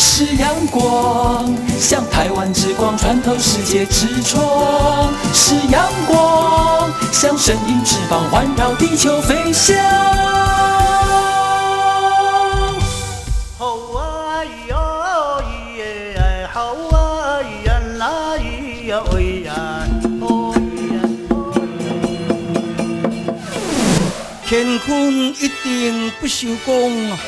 是阳光，像台湾之光穿透世界之窗；是阳光，像神鹰翅膀环绕地球飞翔。好啊咿呀咿耶，好啊咿呀啦咿呀喂呀，哦咿呀乾坤一定不朽功。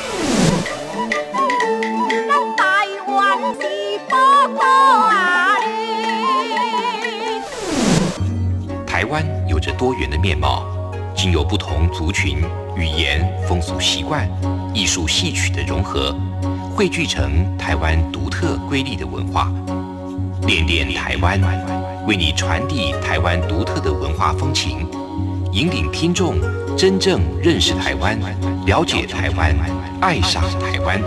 着多元的面貌，经由不同族群、语言、风俗习惯、艺术戏曲的融合，汇聚成台湾独特瑰丽的文化。恋恋台湾，为你传递台湾独特的文化风情，引领听众真正认识台湾，了解台湾，爱上台湾。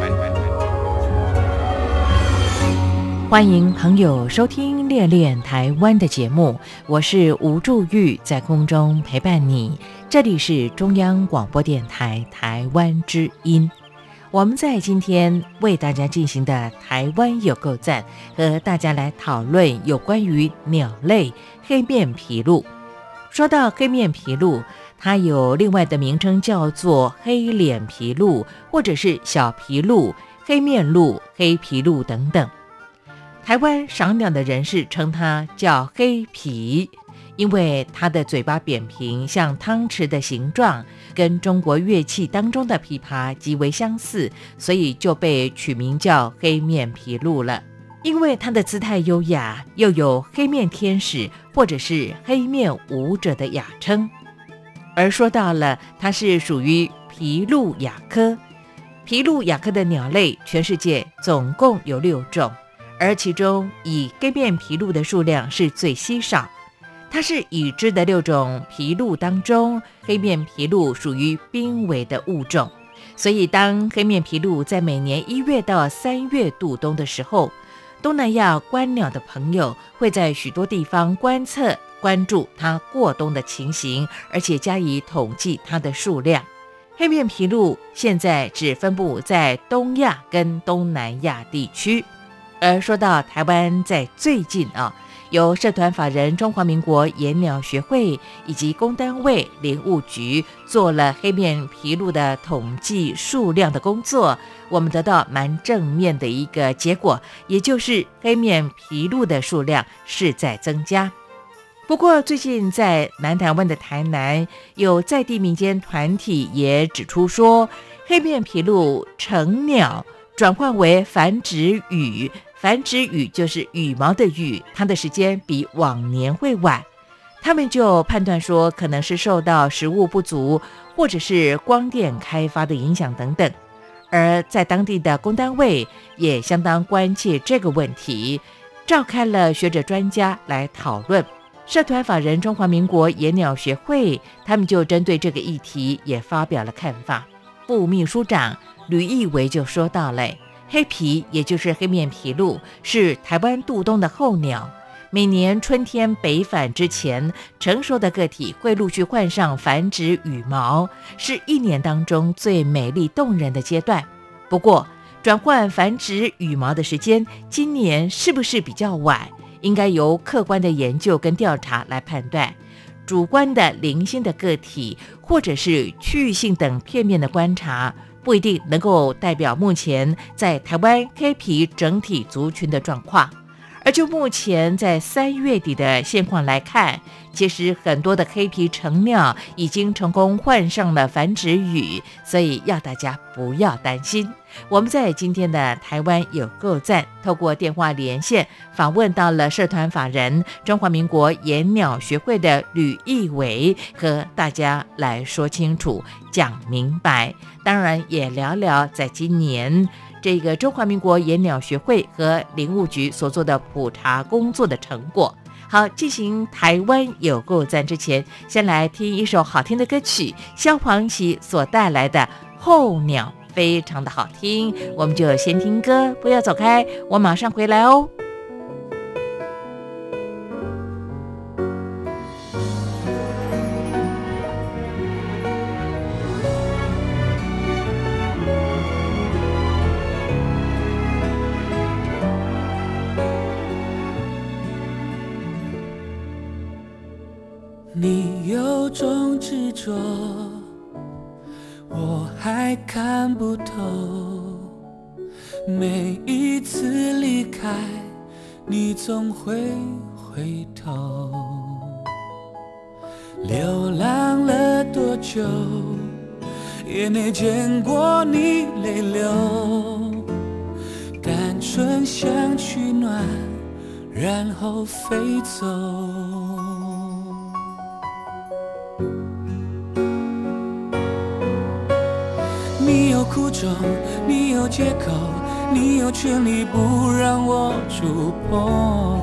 欢迎朋友收听《恋恋台湾》的节目，我是吴祝玉，在空中陪伴你。这里是中央广播电台台湾之音。我们在今天为大家进行的《台湾有够赞》，和大家来讨论有关于鸟类黑面琵鹭。说到黑面琵鹭，它有另外的名称叫做黑脸琵鹭，或者是小琵鹭、黑面鹭、黑琵鹭等等。台湾赏鸟的人士称它叫黑皮，因为它的嘴巴扁平，像汤匙的形状，跟中国乐器当中的琵琶极为相似，所以就被取名叫黑面琵鹭了。因为它的姿态优雅，又有黑面天使或者是黑面舞者的雅称。而说到了，它是属于琵鹭亚科。琵鹭亚科的鸟类，全世界总共有六种。而其中以黑面琵鹭的数量是最稀少，它是已知的六种琵鹭当中，黑面琵鹭属于濒危的物种。所以，当黑面琵鹭在每年一月到三月度冬的时候，东南亚观鸟的朋友会在许多地方观测、关注它过冬的情形，而且加以统计它的数量。黑面琵鹭现在只分布在东亚跟东南亚地区。而说到台湾，在最近啊，由社团法人中华民国野鸟学会以及公单位林务局做了黑面琵鹭的统计数量的工作，我们得到蛮正面的一个结果，也就是黑面琵鹭的数量是在增加。不过，最近在南台湾的台南，有在地民间团体也指出说，黑面琵鹭成鸟转换为繁殖羽。繁殖羽就是羽毛的羽，它的时间比往年会晚。他们就判断说，可能是受到食物不足，或者是光电开发的影响等等。而在当地的工单位也相当关切这个问题，召开了学者专家来讨论。社团法人中华民国野鸟学会，他们就针对这个议题也发表了看法。副秘书长吕义维就说到嘞。黑皮，也就是黑面琵鹭，是台湾渡冬的候鸟。每年春天北返之前，成熟的个体会陆续换上繁殖羽毛，是一年当中最美丽动人的阶段。不过，转换繁殖羽毛的时间，今年是不是比较晚？应该由客观的研究跟调查来判断。主观的零星的个体，或者是区域性等片面的观察。不一定能够代表目前在台湾黑皮整体族群的状况，而就目前在三月底的现况来看，其实很多的黑皮成鸟已经成功换上了繁殖羽，所以要大家不要担心。我们在今天的台湾有够赞，透过电话连线访问到了社团法人中华民国野鸟学会的吕义伟，和大家来说清楚、讲明白。当然也聊聊在今年这个中华民国野鸟学会和林务局所做的普查工作的成果。好，进行台湾有够赞之前，先来听一首好听的歌曲，萧煌奇所带来的《候鸟》。非常的好听，我们就先听歌，不要走开，我马上回来哦。着，我还看不透。每一次离开，你总会回头。流浪了多久，也没见过你泪流。单纯想取暖，然后飞走。你有苦衷，你有借口，你有权利不让我触碰。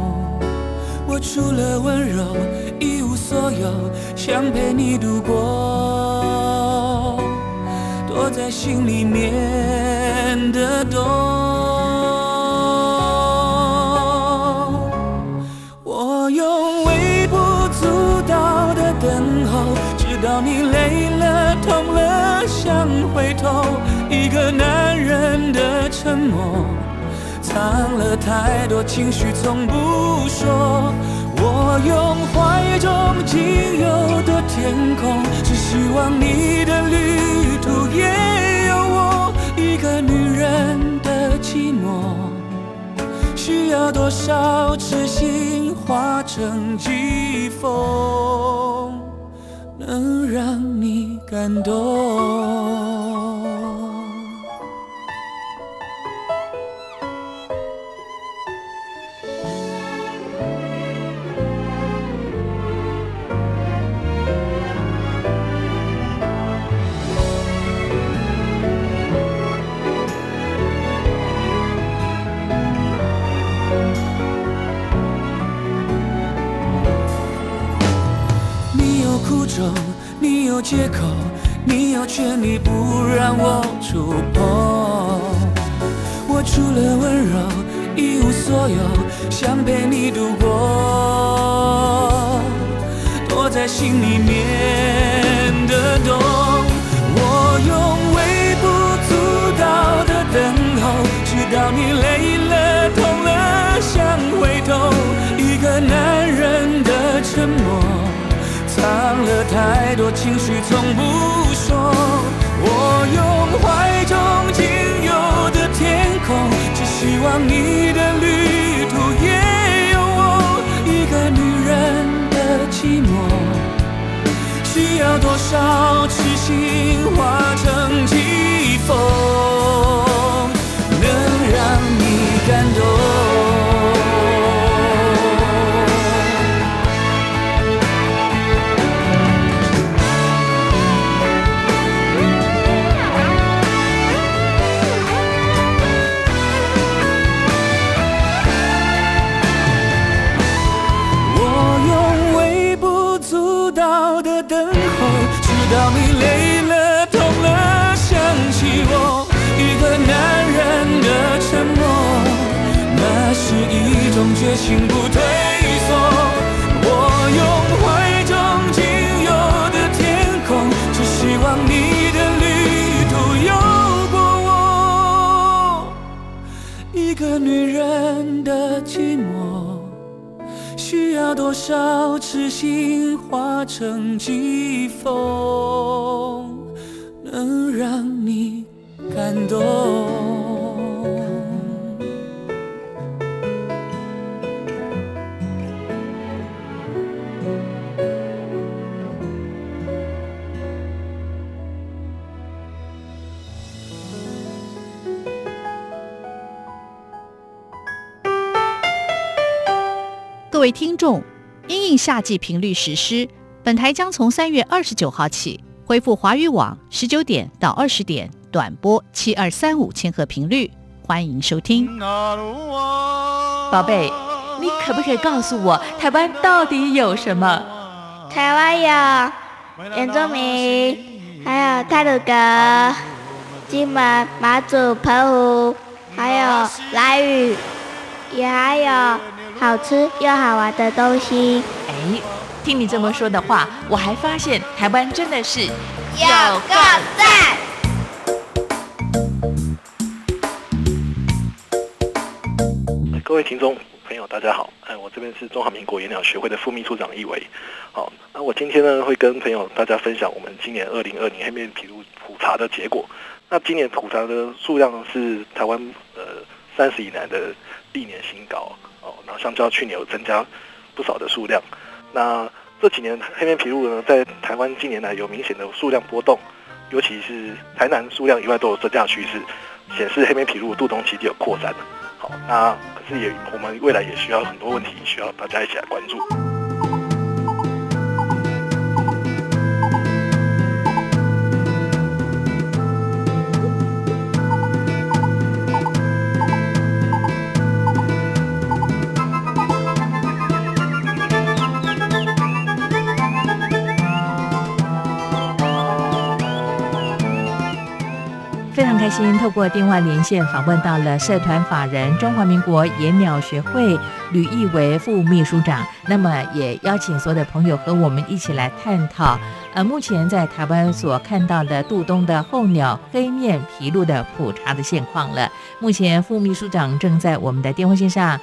我除了温柔一无所有，想陪你度过，躲在心里面的洞。我用微不足道的等候，直到你累了、回头。一个男人的沉默，藏了太多情绪，从不说。我用怀中仅有的天空，只希望你的旅途也有我一个女人的寂寞。需要多少痴心化成疾风，能让你感动。你有苦衷你有借口你有权利不让我触碰。我除了温柔一无所有，想陪你度过，躲在心里面的洞。我用微不足道的等候，直到你累了、痛了，想回头。一个男人的沉默。藏了太多情绪，从不说。我用怀中仅有的天空，只希望你的旅途也有我一个女人的寂寞。需要多少痴心化成疾风，能让你感动？等候，直到你累了、痛了，想起我一个男人的沉默，那是一种决心不退缩。我用怀中仅有的天空，只希望你的旅途有过我一个女人的寂寞。需要多少痴心化成疾风，能让你感动？位听众，因应夏季频率实施，本台将从三月二十九号起恢复华语网十九点到二十点短波七二三五千赫频率，欢迎收听。宝贝，你可不可以告诉我，台湾到底有什么？台湾有原住民，还有泰鲁阁、金门、马祖、澎湖，还有来屿，也还有。好吃又好玩的东西。哎，听你这么说的话，我还发现台湾真的是有个赞。各位听众朋友，大家好。哎，我这边是中华民国野鸟学会的副秘书长易维。好，那我今天呢会跟朋友大家分享我们今年二零二零黑面琵鹭普查的结果。那今年普查的数量是台湾呃三十以南的历年新高哦。然后相较去年有增加不少的数量。那这几年黑面皮鹭呢，在台湾近年来有明显的数量波动，尤其是台南数量以外都有增加趋势，显示黑面皮鹭渡冬基地有扩散。好，那可是也，我们未来也需要很多问题，需要大家一起来关注。开心透过电话连线访问到了社团法人中华民国野鸟学会吕义为副秘书长，那么也邀请所有的朋友和我们一起来探讨，呃，目前在台湾所看到的渡冬的候鸟黑面琵鹭的普查的现况了。目前副秘书长正在我们的电话线上，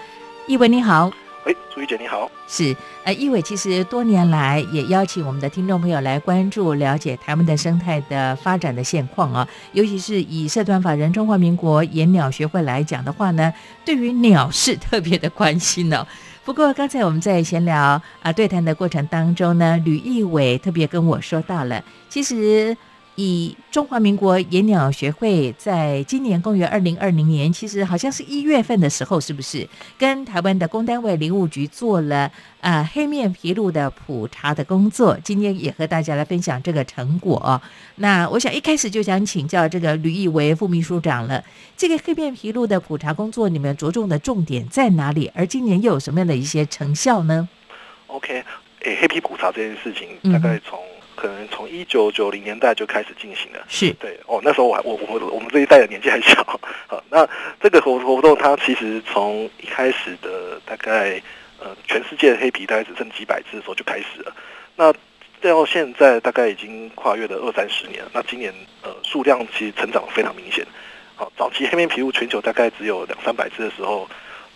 义文你好。哎，朱玉姐你好，是呃，一伟其实多年来也邀请我们的听众朋友来关注、了解台湾的生态的发展的现况啊，尤其是以社团法人中华民国野鸟学会来讲的话呢，对于鸟是特别的关心呢。不过刚才我们在闲聊啊对谈的过程当中呢，吕义伟特别跟我说到了，其实。以中华民国野鸟学会在今年公元二零二零年，其实好像是一月份的时候，是不是跟台湾的公单位林务局做了呃黑面琵鹭的普查的工作？今天也和大家来分享这个成果。那我想一开始就想请教这个吕义为副秘书长了，这个黑面琵鹭的普查工作，你们着重的重点在哪里？而今年又有什么样的一些成效呢？OK，诶，黑皮普查这件事情大概从。可能从一九九零年代就开始进行了，是对哦。那时候我还我我我们这一代的年纪还小 啊。那这个活活动它其实从一开始的大概呃全世界的黑皮大概只剩几百只的时候就开始了。那到现在大概已经跨越了二三十年。那今年呃数量其实成长非常明显。好，早期黑面皮鹭全球大概只有两三百只的时候，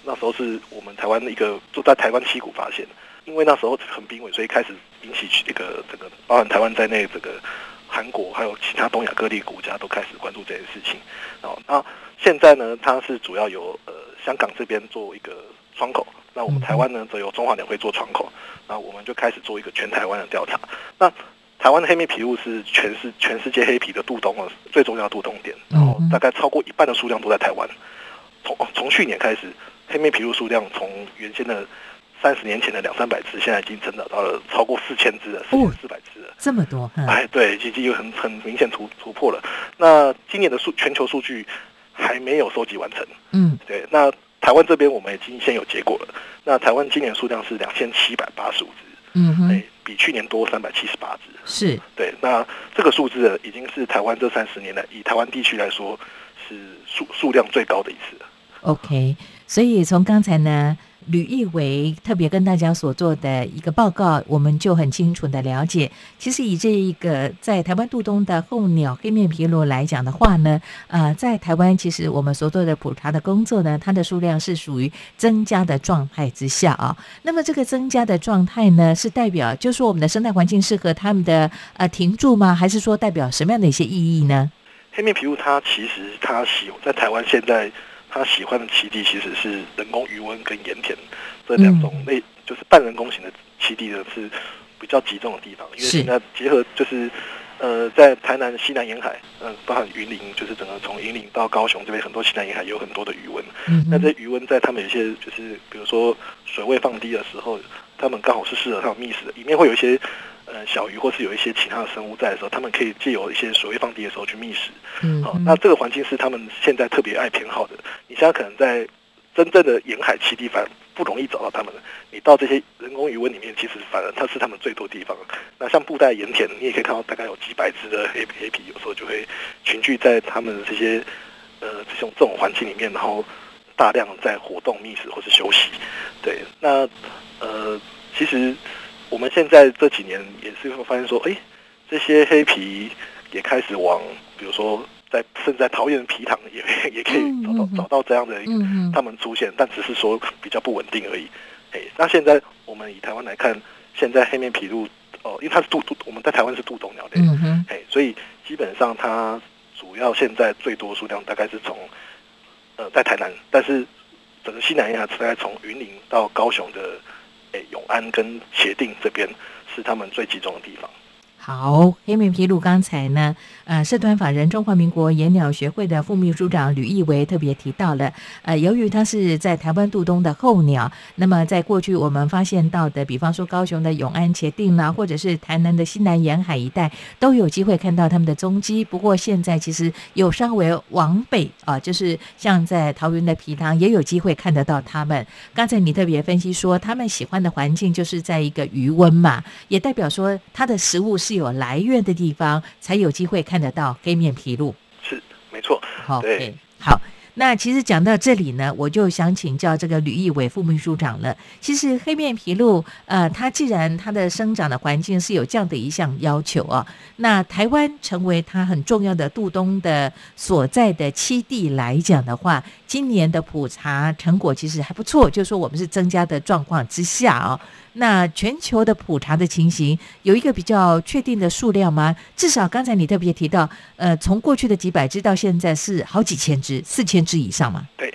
那时候是我们台湾的一个就在台湾七股发现。因为那时候很濒危，所以开始引起一个这个包含台湾在内，这个韩国还有其他东亚各地国家都开始关注这件事情。哦，那现在呢，它是主要由呃香港这边做一个窗口，那我们台湾呢则由中华鸟会做窗口，那我们就开始做一个全台湾的调查。那台湾的黑面皮鹭是全世全世界黑皮的渡冬的最重要的渡冬点，然后大概超过一半的数量都在台湾。从从去年开始，黑面皮鹭数量从原先的三十年前的两三百只，现在已经增长到了超过四千只了，四千四百只了，这么多！哎，对，已经有很很明显突突破了。那今年的数全球数据还没有收集完成，嗯，对。那台湾这边我们已经先有结果了。那台湾今年数量是两千七百八十五只，嗯哼，哎，比去年多三百七十八只，是对。那这个数字已经是台湾这三十年来以台湾地区来说是数数量最高的一次了。OK，所以从刚才呢。吕义伟特别跟大家所做的一个报告，我们就很清楚的了解。其实以这一个在台湾渡冬的候鸟黑面琵鹭来讲的话呢，呃，在台湾其实我们所做的普查的工作呢，它的数量是属于增加的状态之下啊。那么这个增加的状态呢，是代表就是说我们的生态环境适合他们的呃停住吗？还是说代表什么样的一些意义呢？黑面琵鹭它其实它有在台湾现在。他喜欢的栖地其实是人工鱼温跟盐田这两种类，就是半人工型的栖地呢是比较集中的地方。因为现在结合就是呃，在台南西南沿海，嗯，包含云林，就是整个从云林到高雄这边很多西南沿海有很多的余温。那这余温在他们有些就是比如说水位放低的时候，他们刚好是适合他们觅食的，里面会有一些。呃，小鱼或是有一些其他的生物在的时候，他们可以借由一些水位放低的时候去觅食。嗯，好，那这个环境是他们现在特别爱偏好的。你现在可能在真正的沿海栖地反而不容易找到它们。你到这些人工鱼温里面，其实反而它是它们最多地方。那像布袋盐田，你也可以看到大概有几百只的黑黑皮，有时候就会群聚在它们这些呃这种这种环境里面，然后大量在活动觅食或是休息。对，那呃其实。我们现在这几年也是会发现说，哎，这些黑皮也开始往，比如说在甚至在桃园皮塘也 也可以找到找到这样的他们出现，但只是说比较不稳定而已。哎，那现在我们以台湾来看，现在黑面皮鹭哦，因为它是渡渡，我们在台湾是渡冬鸟类，嗯哼，哎，所以基本上它主要现在最多数量大概是从呃在台南，但是整个西南沿海大概从云林到高雄的哎永安跟协定这边是他们最集中的地方。好，黑面披露刚才呢，呃，社团法人中华民国野鸟学会的副秘书长吕义维特别提到了，呃，由于它是在台湾渡冬的候鸟，那么在过去我们发现到的，比方说高雄的永安茄定啦，或者是台南的西南沿海一带，都有机会看到它们的踪迹。不过现在其实有稍微往北啊，就是像在桃园的皮塘，也有机会看得到它们。刚才你特别分析说，他们喜欢的环境就是在一个余温嘛，也代表说它的食物是。有来源的地方，才有机会看得到黑面琵鹭。是，没错。好，对，好。那其实讲到这里呢，我就想请教这个吕义伟副秘书长了。其实黑面琵鹭，呃，它既然它的生长的环境是有这样的一项要求啊，那台湾成为它很重要的渡冬的所在的栖地来讲的话，今年的普查成果其实还不错，就是说我们是增加的状况之下啊。那全球的普查的情形有一个比较确定的数量吗？至少刚才你特别提到，呃，从过去的几百只到现在是好几千只，四千只以上嘛？对，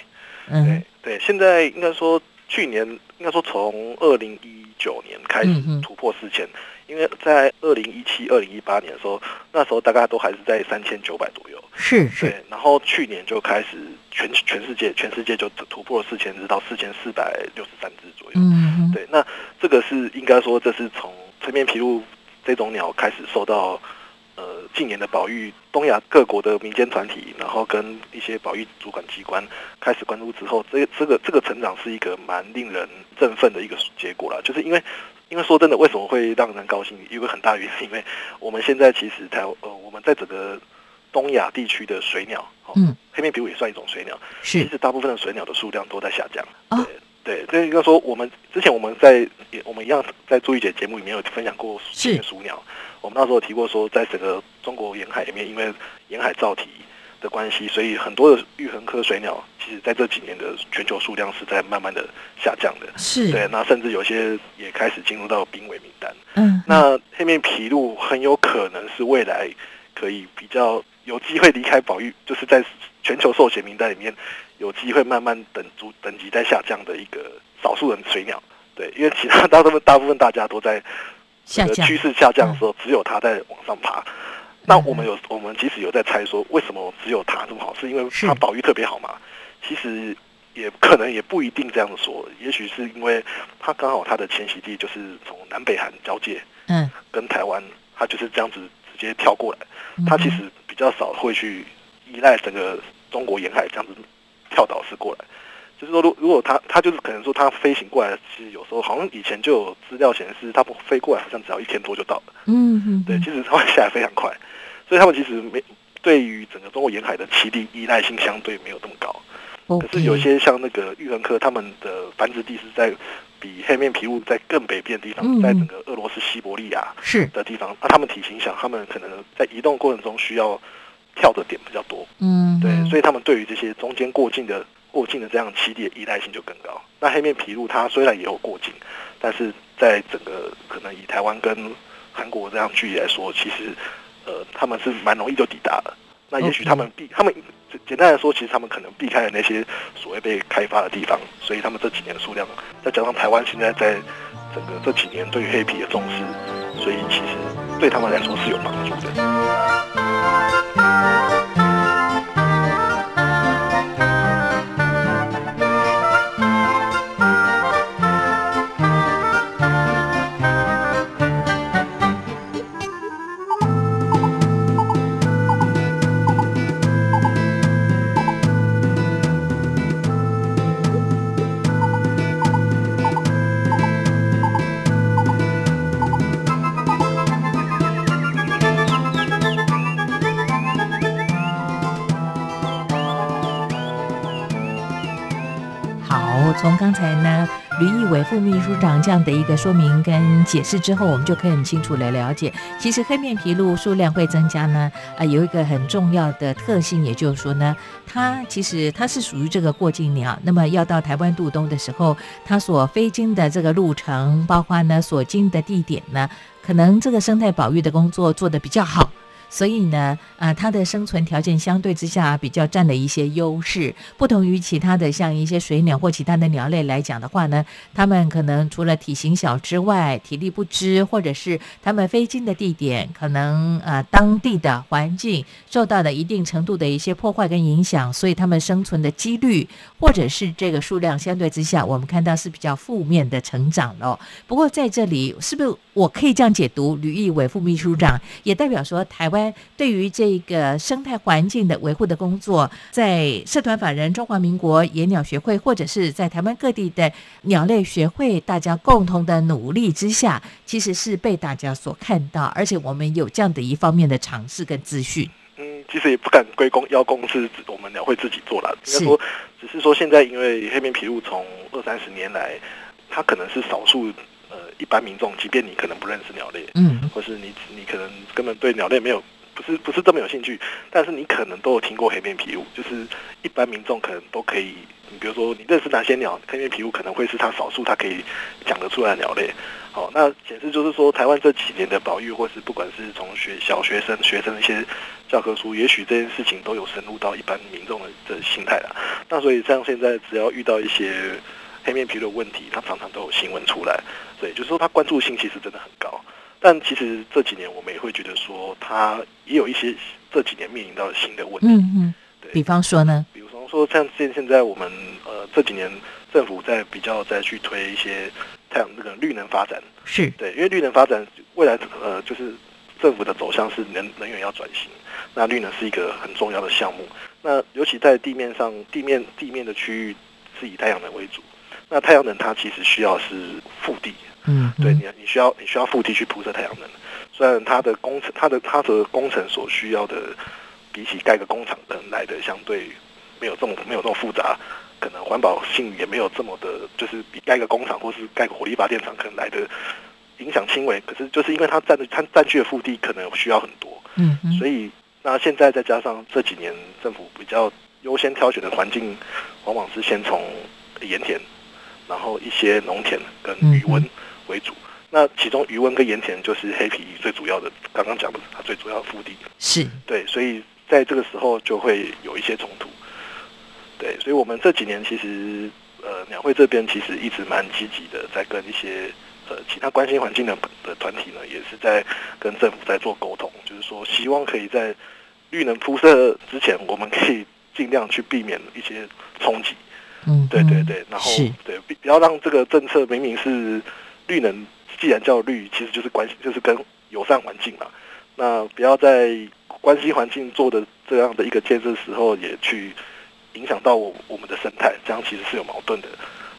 嗯，对，现在应该说去年应该说从二零一九年开始突破四千，因为在二零一七、二零一八年的时候，那时候大概都还是在三千九百左右。是是，然后去年就开始全全世界全世界就突破了四千只到四千四百六十三只左右。嗯，对，那这个是应该说这是从黑面琵鹭这种鸟开始受到呃近年的保育，东亚各国的民间团体，然后跟一些保育主管机关开始关注之后，这这个这个成长是一个蛮令人振奋的一个结果了。就是因为因为说真的，为什么会让人高兴？一个很大原因，因为我们现在其实台呃我们在整个。东亚地区的水鸟，嗯，黑面琵鹭也算一种水鸟，是，其实大部分的水鸟的数量都在下降。对对，这应该说我们之前我们在我们一样在朱玉姐节目里面有分享过是鼠鸟，我们那时候提过说，在整个中国沿海里面，因为沿海造体的关系，所以很多的玉衡科水鸟，其实在这几年的全球数量是在慢慢的下降的。是对，那甚至有些也开始进入到濒危名单。嗯，那黑面琵鹭很有可能是未来可以比较。有机会离开保育，就是在全球寿险名单里面有机会慢慢等逐等级在下降的一个少数人水鸟，对，因为其他 大部分大部分大家都在下降趋势下降的时候，只有它在往上爬。那我们有我们即使有在猜说，为什么只有它这么好，是因为它保育特别好嘛？其实也可能也不一定这样说，也许是因为它刚好它的迁徙地就是从南北韩交界，嗯，跟台湾，它就是这样子直接跳过来，它其实。比较少会去依赖整个中国沿海这样子跳岛式过来，就是说，如如果它它就是可能说它飞行过来，其实有时候好像以前就有资料显示，它不飞过来好像只要一天多就到了。嗯嗯，对，其实它会下来非常快，所以他们其实没对于整个中国沿海的栖地依赖性相对没有那么高。可是有些像那个玉衡科，他们的繁殖地是在比黑面琵鹭在更北边的地方，在整个俄罗斯西伯利亚是的地方。那他们体型小，他们可能在移动过程中需要跳的点比较多。嗯，对，所以他们对于这些中间过境的过境的这样栖地依赖性就更高。那黑面琵鹭它虽然也有过境，但是在整个可能以台湾跟韩国这样距离来说，其实呃他们是蛮容易就抵达的。那也许他们避他们。简单来说，其实他们可能避开了那些所谓被开发的地方，所以他们这几年的数量，再加上台湾现在在整个这几年对于黑皮的重视，所以其实对他们来说是有帮助的。从刚才呢，吕义伟副秘书长这样的一个说明跟解释之后，我们就可以很清楚的了解，其实黑面琵鹭数量会增加呢，啊，有一个很重要的特性，也就是说呢，它其实它是属于这个过境鸟，那么要到台湾渡冬的时候，它所飞经的这个路程，包括呢所经的地点呢，可能这个生态保育的工作做得比较好。所以呢，啊，它的生存条件相对之下比较占了一些优势，不同于其他的像一些水鸟或其他的鸟类来讲的话呢，它们可能除了体型小之外，体力不支，或者是它们飞进的地点可能呃当地的环境受到了一定程度的一些破坏跟影响，所以它们生存的几率或者是这个数量相对之下，我们看到是比较负面的成长了。不过在这里，是不是我可以这样解读？吕毅伟副秘书长也代表说台湾。对于这个生态环境的维护的工作，在社团法人中华民国野鸟学会，或者是在台湾各地的鸟类学会，大家共同的努力之下，其实是被大家所看到，而且我们有这样的一方面的尝试跟资讯。嗯，其实也不敢归功邀功是我们鸟会自己做了，应该说只是说现在因为黑面琵鹭从二三十年来，它可能是少数。一般民众，即便你可能不认识鸟类，嗯，或是你你可能根本对鸟类没有不是不是这么有兴趣，但是你可能都有听过黑面琵鹭，就是一般民众可能都可以，你比如说你认识哪些鸟，黑面琵鹭可能会是它少数它可以讲得出来的鸟类。好，那显示就是说，台湾这几年的保育，或是不管是从学小学生学生的一些教科书，也许这件事情都有深入到一般民众的的心态了。那所以像现在只要遇到一些黑面琵鹭的问题，它常常都有新闻出来。对，就是说他关注性其实真的很高，但其实这几年我们也会觉得说，他也有一些这几年面临到的新的问题。嗯嗯。对，比方说呢？比如说像现现在我们呃这几年政府在比较在去推一些太阳那个绿能发展。是。对，因为绿能发展未来呃就是政府的走向是能能源要转型，那绿能是一个很重要的项目。那尤其在地面上，地面地面的区域是以太阳能为主，那太阳能它其实需要是腹地。嗯，对你，你需要你需要腹地去铺设太阳能，虽然它的工程，它的它的工程所需要的，比起盖个工厂能来的相对没有这么没有这么复杂，可能环保性也没有这么的，就是比盖个工厂或是盖个火力发电厂可能来的影响轻微。可是就是因为它占的它占据的腹地可能需要很多，嗯，所以那现在再加上这几年政府比较优先挑选的环境，往往是先从盐田，然后一些农田跟渔温。为主，那其中余温跟盐田就是黑皮最主要的，刚刚讲的它最主要的腹地，是。对，所以在这个时候就会有一些冲突，对，所以我们这几年其实呃鸟会这边其实一直蛮积极的，在跟一些呃其他关心环境的的团体呢，也是在跟政府在做沟通，就是说希望可以在绿能铺设之前，我们可以尽量去避免一些冲击，嗯，对对对，然后对，不要让这个政策明明是。绿能既然叫绿，其实就是关系，就是跟友善环境嘛。那不要在关心环境做的这样的一个建设时候，也去影响到我我们的生态，这样其实是有矛盾的。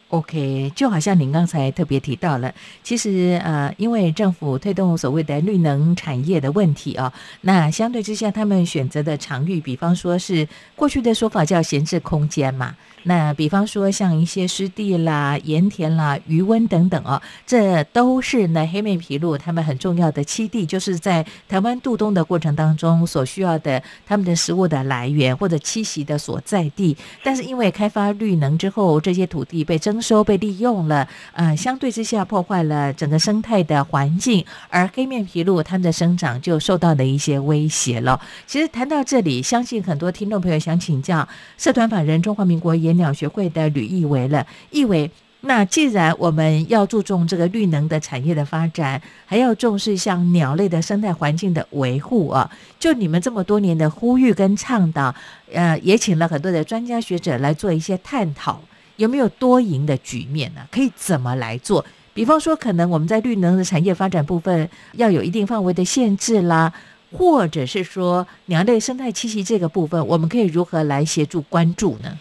OK，就好像您刚才特别提到了，其实呃，因为政府推动所谓的绿能产业的问题啊，那相对之下，他们选择的场域，比方说是过去的说法叫闲置空间嘛。那比方说像一些湿地啦、盐田啦、余温等等哦，这都是呢黑面琵鹭它们很重要的栖地，就是在台湾渡冬的过程当中所需要的它们的食物的来源或者栖息的所在地。但是因为开发绿能之后，这些土地被征收、被利用了，呃，相对之下破坏了整个生态的环境，而黑面琵鹭它们的生长就受到了一些威胁了。其实谈到这里，相信很多听众朋友想请教社团法人中华民国。野鸟学会的吕义伟了，义伟，那既然我们要注重这个绿能的产业的发展，还要重视像鸟类的生态环境的维护啊，就你们这么多年的呼吁跟倡导，呃，也请了很多的专家学者来做一些探讨，有没有多赢的局面呢？可以怎么来做？比方说，可能我们在绿能的产业发展部分要有一定范围的限制啦，或者是说鸟类生态栖息这个部分，我们可以如何来协助关注呢？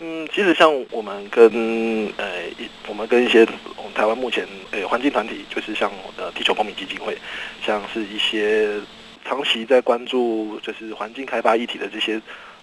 嗯，其实像我们跟呃一，我们跟一些我们台湾目前呃环境团体，就是像呃地球公民基金会，像是一些长期在关注就是环境开发议题的这些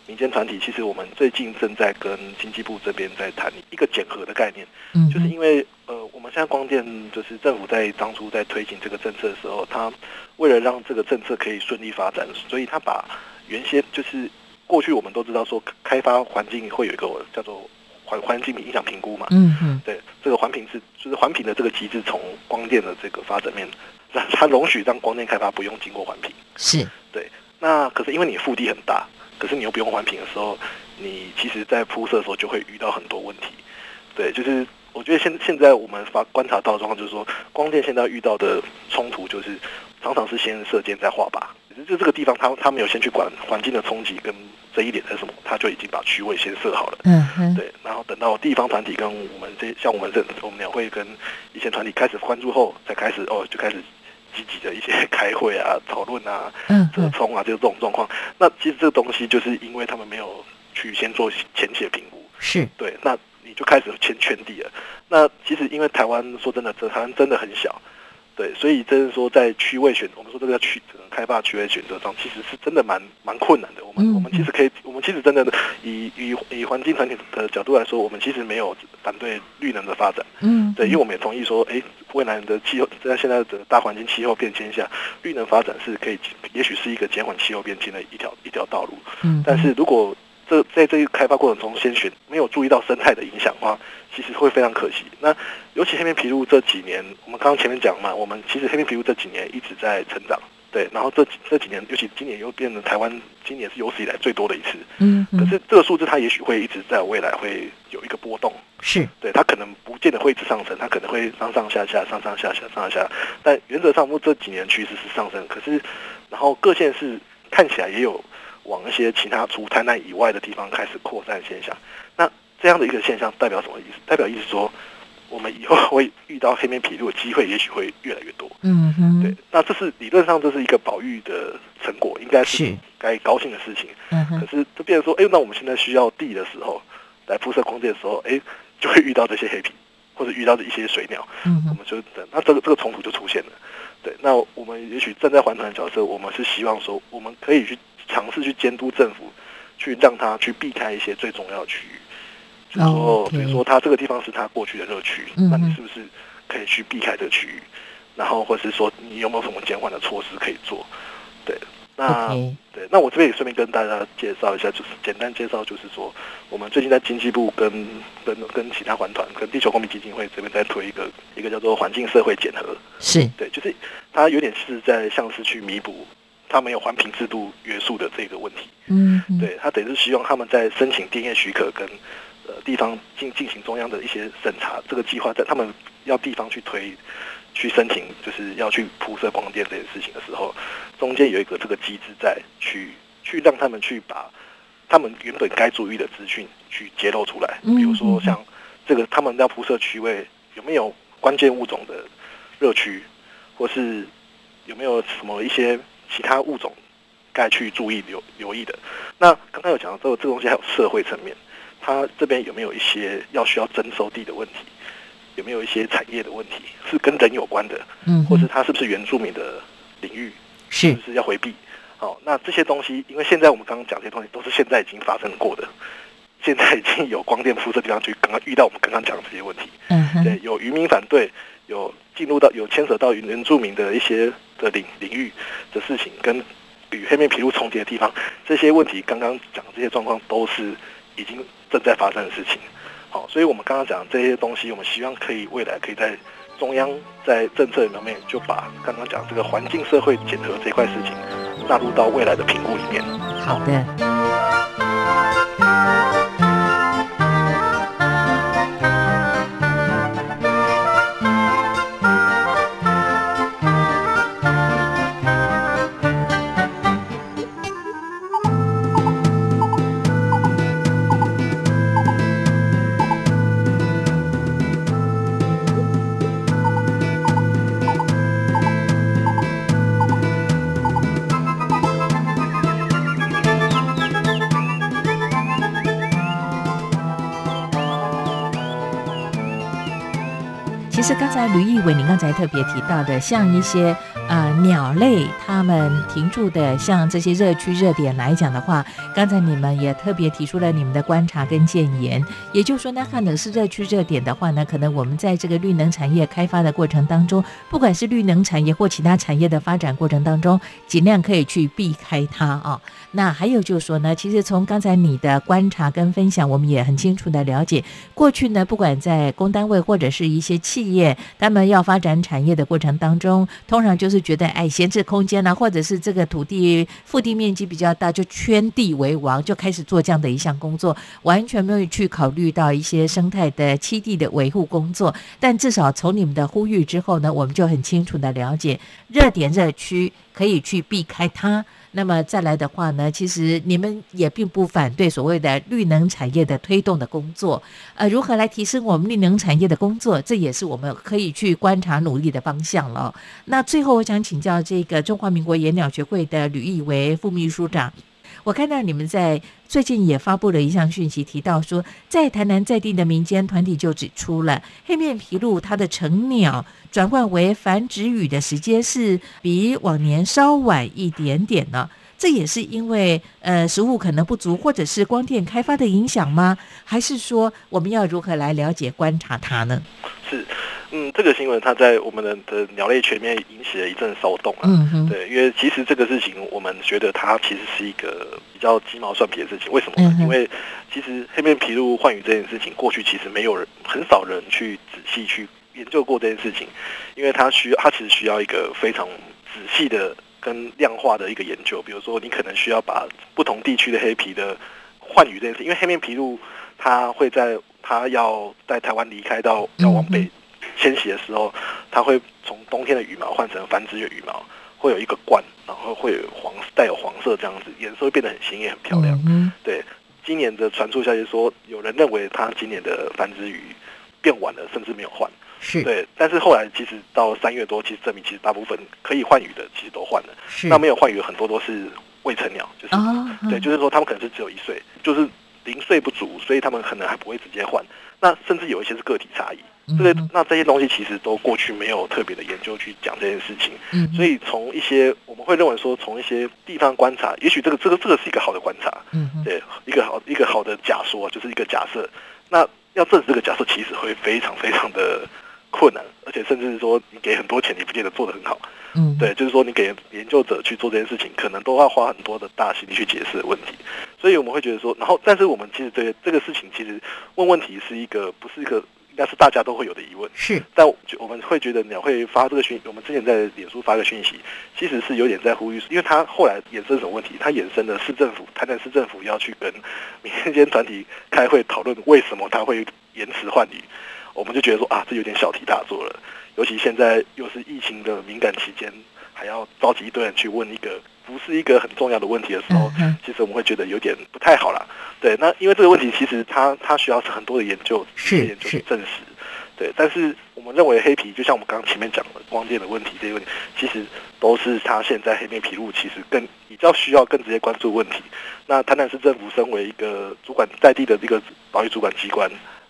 民间团体，其实我们最近正在跟经济部这边在谈一个减核的概念，嗯，就是因为呃，我们现在光电就是政府在当初在推行这个政策的时候，他为了让这个政策可以顺利发展，所以他把原先就是过去我们都知道说开发环境会有一个叫做环环境影响评估嘛，嗯嗯，对，这个环评是就是环评的这个机制从光电的这个发展面，让它容许让光电开发不用经过环评，是对，那可是因为你腹地很大。可是你又不用环评的时候，你其实，在铺设的时候就会遇到很多问题。对，就是我觉得现现在我们发观察到的状况，就是说，光电现在遇到的冲突，就是常常是先射箭再画靶。就这个地方，他他没有先去管环境的冲击跟这一点是什么，他就已经把区位先设好了。嗯哼，对，然后等到地方团体跟我们这像我们这我们鸟会跟一些团体开始关注后，才开始哦，就开始。积极的一些开会啊、讨论啊、折冲啊，就是这种状况。那其实这个东西，就是因为他们没有去先做前期的评估，是对。那你就开始签圈地了。那其实因为台湾说真的，这台湾真的很小，对，所以真是说在区位选，我们说这个区开发区位选择上，其实是真的蛮蛮困难的。我们我们其实可以，我们其实真的以以以环境团体的角度来说，我们其实没有反对绿能的发展，嗯，对，因为我们也同意说，哎。未来的气候在现在的大环境气候变迁下，绿能发展是可以，也许是一个减缓气候变迁的一条一条道路。嗯，但是如果这在这个开发过程中先选没有注意到生态的影响的话，其实会非常可惜。那尤其黑面琵鹭这几年，我们刚刚前面讲嘛，我们其实黑面琵鹭这几年一直在成长。对，然后这这几年，尤其今年又变成台湾今年是有史以来最多的一次。嗯，可是这个数字它也许会一直在未来会有一个波动。是，对，它可能不见得会一直上升，它可能会上上下下、上上下下、上上下。但原则上，我们这几年趋势是上升。可是，然后各县市看起来也有往一些其他除台南以外的地方开始扩散现象。那这样的一个现象代表什么意思？代表意思说。我们以后会遇到黑面琵鹭的机会，也许会越来越多。嗯哼，对，那这是理论上这是一个保育的成果，应该是该高兴的事情。嗯可是就变成说，哎，那我们现在需要地的时候，来铺设空间的时候，哎，就会遇到这些黑皮，或者遇到的一些水鸟。嗯我们就等，那这个这个冲突就出现了。对，那我们也许站在环团的角色，我们是希望说，我们可以去尝试去监督政府，去让他去避开一些最重要的区域。就是说，比如说，它这个地方是它过去的热区，那你是不是可以去避开这个区域？然后，或者是说，你有没有什么减缓的措施可以做？对，那对，那我这边也顺便跟大家介绍一下，就是简单介绍，就是说，我们最近在经济部跟跟跟其他环团、跟地球公民基金会这边在推一个一个叫做环境社会检核，是对，就是它有点是在像是去弥补它没有环评制度约束的这个问题。嗯，对，它等于是希望他们在申请电业许可跟。呃，地方进进行中央的一些审查，这个计划在他们要地方去推、去申请，就是要去铺设光电这件事情的时候，中间有一个这个机制在去去让他们去把他们原本该注意的资讯去揭露出来，比如说像这个他们要铺设区位有没有关键物种的热区，或是有没有什么一些其他物种该去注意留留意的。那刚刚有讲到这个这个东西还有社会层面。他这边有没有一些要需要征收地的问题？有没有一些产业的问题是跟人有关的？嗯，或是他是不是原住民的领域？是不是要回避？好，那这些东西，因为现在我们刚刚讲这些东西都是现在已经发生过的，现在已经有光电辐射地方去刚刚遇到我们刚刚讲的这些问题。嗯对，有渔民反对，有进入到有牵扯到原住民的一些的领领域的事情，跟与黑面皮鹭重叠的地方，这些问题刚刚讲的这些状况都是已经。正在发生的事情，好，所以我们刚刚讲这些东西，我们希望可以未来可以在中央在政策方面就把刚刚讲这个环境社会检核这块事情纳入到未来的评估里面。好的。是刚才吕义伟，您刚才特别提到的，像一些呃，鸟类它们停住的，像这些热区热点来讲的话，刚才你们也特别提出了你们的观察跟建言，也就是说呢，可能是热区热点的话呢，可能我们在这个绿能产业开发的过程当中，不管是绿能产业或其他产业的发展过程当中，尽量可以去避开它啊。那还有就是说呢，其实从刚才你的观察跟分享，我们也很清楚的了解，过去呢，不管在公单位或者是一些企业，他们要发展产业的过程当中，通常就是就觉得，哎，闲置空间呢，或者是这个土地腹地面积比较大，就圈地为王，就开始做这样的一项工作，完全没有去考虑到一些生态的栖地的维护工作。但至少从你们的呼吁之后呢，我们就很清楚的了解，热点热区可以去避开它。那么再来的话呢，其实你们也并不反对所谓的绿能产业的推动的工作，呃，如何来提升我们绿能产业的工作，这也是我们可以去观察努力的方向了。那最后，我想请教这个中华民国野鸟学会的吕义为副秘书长。我看到你们在最近也发布了一项讯息，提到说，在台南在地的民间团体就指出了黑面琵鹭它的成鸟转换为繁殖羽的时间是比往年稍晚一点点呢。这也是因为呃食物可能不足，或者是光电开发的影响吗？还是说我们要如何来了解观察它呢？是。嗯，这个新闻它在我们的的鸟类全面引起了一阵骚动啊。嗯对，因为其实这个事情，我们觉得它其实是一个比较鸡毛蒜皮的事情。为什么呢？因为其实黑面琵鹭换羽这件事情，过去其实没有人很少人去仔细去研究过这件事情，因为它需要它其实需要一个非常仔细的跟量化的一个研究。比如说，你可能需要把不同地区的黑皮的换羽这件事，因为黑面琵鹭它会在它要在台湾离开到要往北。迁徙的时候，它会从冬天的羽毛换成繁殖的羽毛，会有一个冠，然后会有黄带有黄色这样子，颜色会变得很鲜艳、很漂亮。嗯，对。今年的传出消息说，有人认为它今年的繁殖羽变晚了，甚至没有换。是。对，但是后来其实到三月多，其实证明其实大部分可以换羽的其实都换了。是。那没有换羽很多都是未成鸟，就是对，就是说他们可能是只有一岁，就是零岁不足，所以他们可能还不会直接换。那甚至有一些是个体差异。这个那这些东西其实都过去没有特别的研究去讲这件事情，嗯，所以从一些我们会认为说，从一些地方观察，也许这个这个这个是一个好的观察，嗯，对，一个好一个好的假说，就是一个假设。那要证实这个假设，其实会非常非常的困难，而且甚至是说，你给很多钱，你不见得做得很好，嗯，对，就是说你给研究者去做这件事情，可能都要花很多的大心力去解释问题。所以我们会觉得说，然后但是我们其实对这个事情，其实问问题是一个不是一个。应该是大家都会有的疑问，是，但我们会觉得鸟会发这个讯，我们之前在脸书发个讯息，其实是有点在呼吁，因为他后来衍生什么问题？他衍生了市政府，台南市政府要去跟民间团体开会讨论为什么他会延迟换羽，我们就觉得说啊，这有点小题大做了，尤其现在又是疫情的敏感期间，还要召集一堆人去问一个。不是一个很重要的问题的时候，其实我们会觉得有点不太好啦。对，那因为这个问题其实它它需要很多的研究，是研究去证实。对，但是我们认为黑皮就像我们刚刚前面讲的光电的问题这些问题，其实都是它现在黑面皮鹭其实更比较需要更直接关注问题。那台南市政府身为一个主管在地的这个保育主管机关，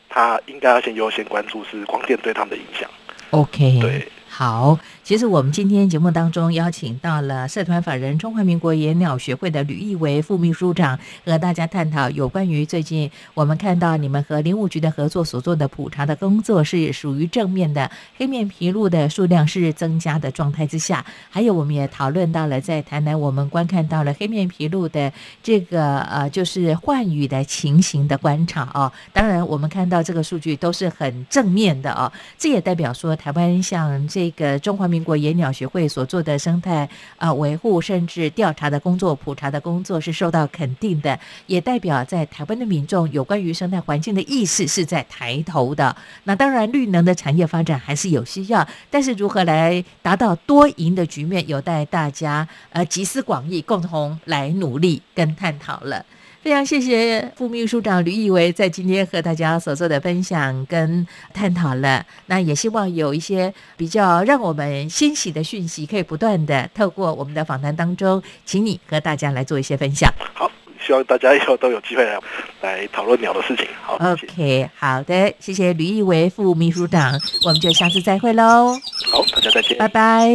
它应该要先优先关注是光电对他们的影响。OK，对。好，其实我们今天节目当中邀请到了社团法人中华民国野鸟学会的吕义为副秘书长，和大家探讨有关于最近我们看到你们和林务局的合作所做的普查的工作是属于正面的，黑面琵鹭的数量是增加的状态之下，还有我们也讨论到了在台南我们观看到了黑面琵鹭的这个呃就是换羽的情形的观察哦，当然我们看到这个数据都是很正面的哦，这也代表说台湾像。这个中华民英国野鸟学会所做的生态啊维护甚至调查的工作、普查的工作是受到肯定的，也代表在台湾的民众有关于生态环境的意识是在抬头的。那当然，绿能的产业发展还是有需要，但是如何来达到多赢的局面，有待大家呃集思广益，共同来努力跟探讨了。非常谢谢副秘书长吕义维在今天和大家所做的分享跟探讨了。那也希望有一些比较让我们欣喜的讯息，可以不断的透过我们的访谈当中，请你和大家来做一些分享。好，希望大家以后都有机会来来讨论鸟的事情。好，OK，好的，谢谢吕义维副秘书长，我们就下次再会喽。好，大家再见，拜拜。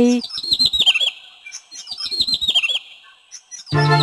这里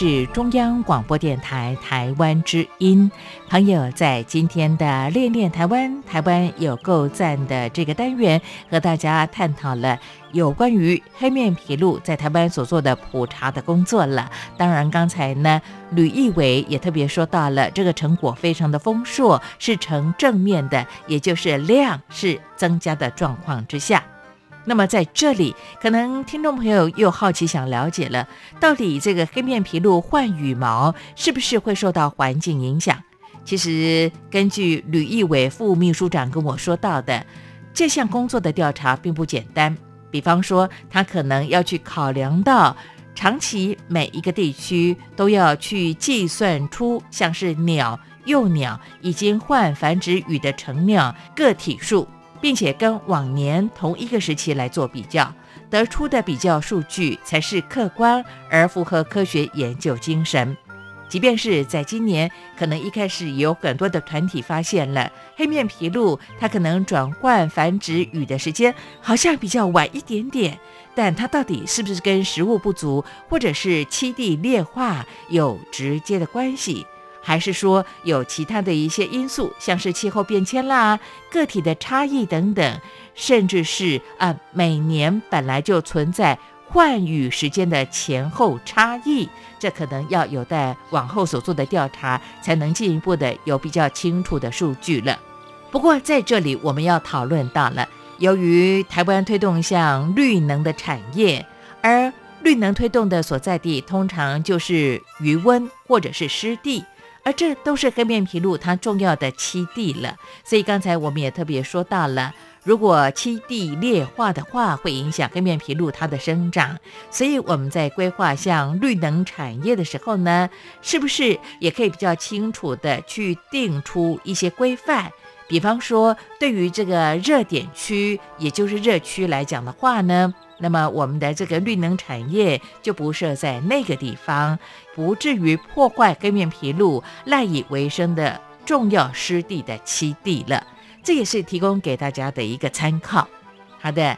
是中央广播电台台湾之音，朋友在今天的练练台湾，台湾有够赞的这个单元，和大家探讨了有关于黑面琵鹭在台湾所做的普查的工作了。当然，刚才呢，吕义伟也特别说到了，这个成果非常的丰硕，是呈正面的，也就是量是增加的状况之下。那么在这里，可能听众朋友又好奇想了解了，到底这个黑面琵鹭换羽毛是不是会受到环境影响？其实根据吕义伟副秘书长跟我说到的，这项工作的调查并不简单。比方说，他可能要去考量到长期每一个地区都要去计算出像是鸟幼鸟已经换繁殖羽的成鸟个体数。并且跟往年同一个时期来做比较，得出的比较数据才是客观而符合科学研究精神。即便是在今年，可能一开始有很多的团体发现了黑面琵鹭，它可能转换繁殖羽的时间好像比较晚一点点，但它到底是不是跟食物不足或者是栖地劣化有直接的关系？还是说有其他的一些因素，像是气候变迁啦、个体的差异等等，甚至是啊每年本来就存在换羽时间的前后差异，这可能要有待往后所做的调查，才能进一步的有比较清楚的数据了。不过在这里我们要讨论到了，由于台湾推动像绿能的产业，而绿能推动的所在地通常就是余温或者是湿地。而这都是黑面琵鹭它重要的栖地了，所以刚才我们也特别说到了，如果栖地劣化的话，会影响黑面琵鹭它的生长。所以我们在规划像绿能产业的时候呢，是不是也可以比较清楚的去定出一些规范？比方说，对于这个热点区，也就是热区来讲的话呢？那么我们的这个绿能产业就不设在那个地方，不至于破坏黑面皮路赖以为生的重要湿地的栖地了。这也是提供给大家的一个参考。好的，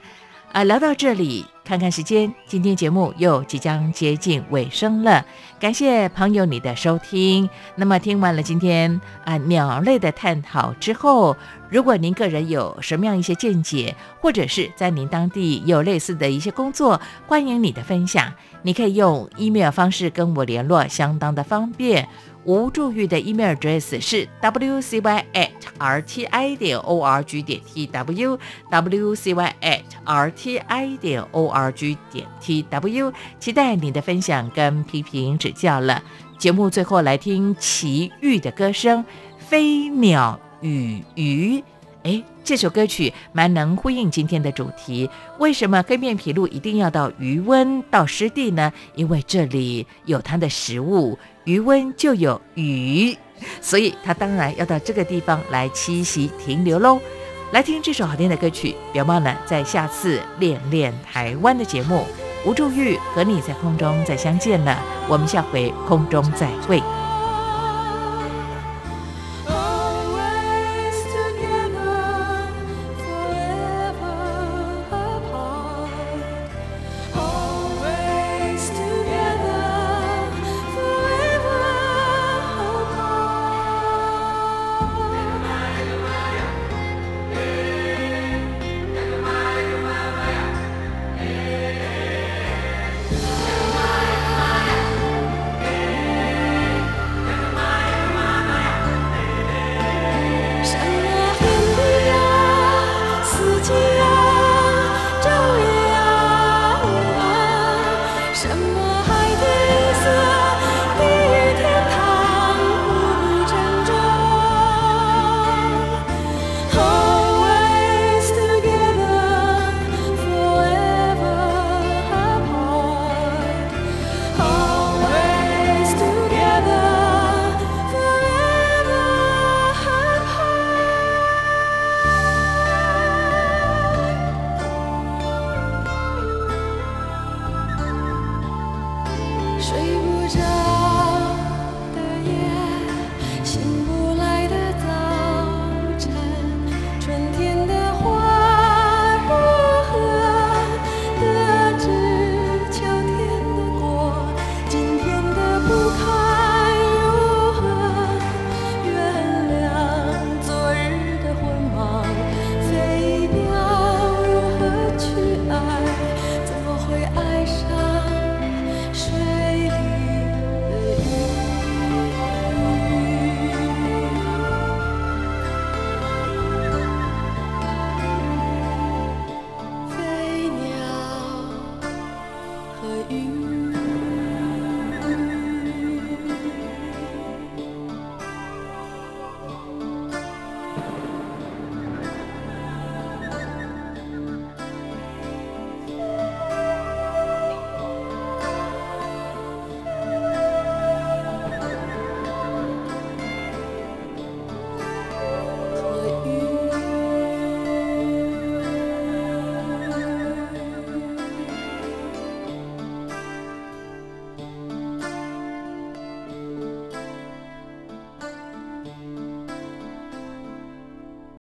啊，聊到这里。看看时间，今天节目又即将接近尾声了。感谢朋友你的收听。那么听完了今天啊鸟类的探讨之后，如果您个人有什么样一些见解，或者是在您当地有类似的一些工作，欢迎你的分享。你可以用 email 方式跟我联络，相当的方便。吴祝玉的 email address 是 wcy at rti 点 org 点 tw wcy at rti 点 org 点 tw，期待你的分享跟批评指教了。节目最后来听奇遇的歌声，飞鸟与鱼。哎，这首歌曲蛮能呼应今天的主题。为什么黑面琵鹭一定要到余温到湿地呢？因为这里有它的食物。余温就有雨，所以它当然要到这个地方来栖息停留喽。来听这首好听的歌曲，别忘了在下次恋恋台湾的节目，吴祝玉和你在空中再相见了。我们下回空中再会。She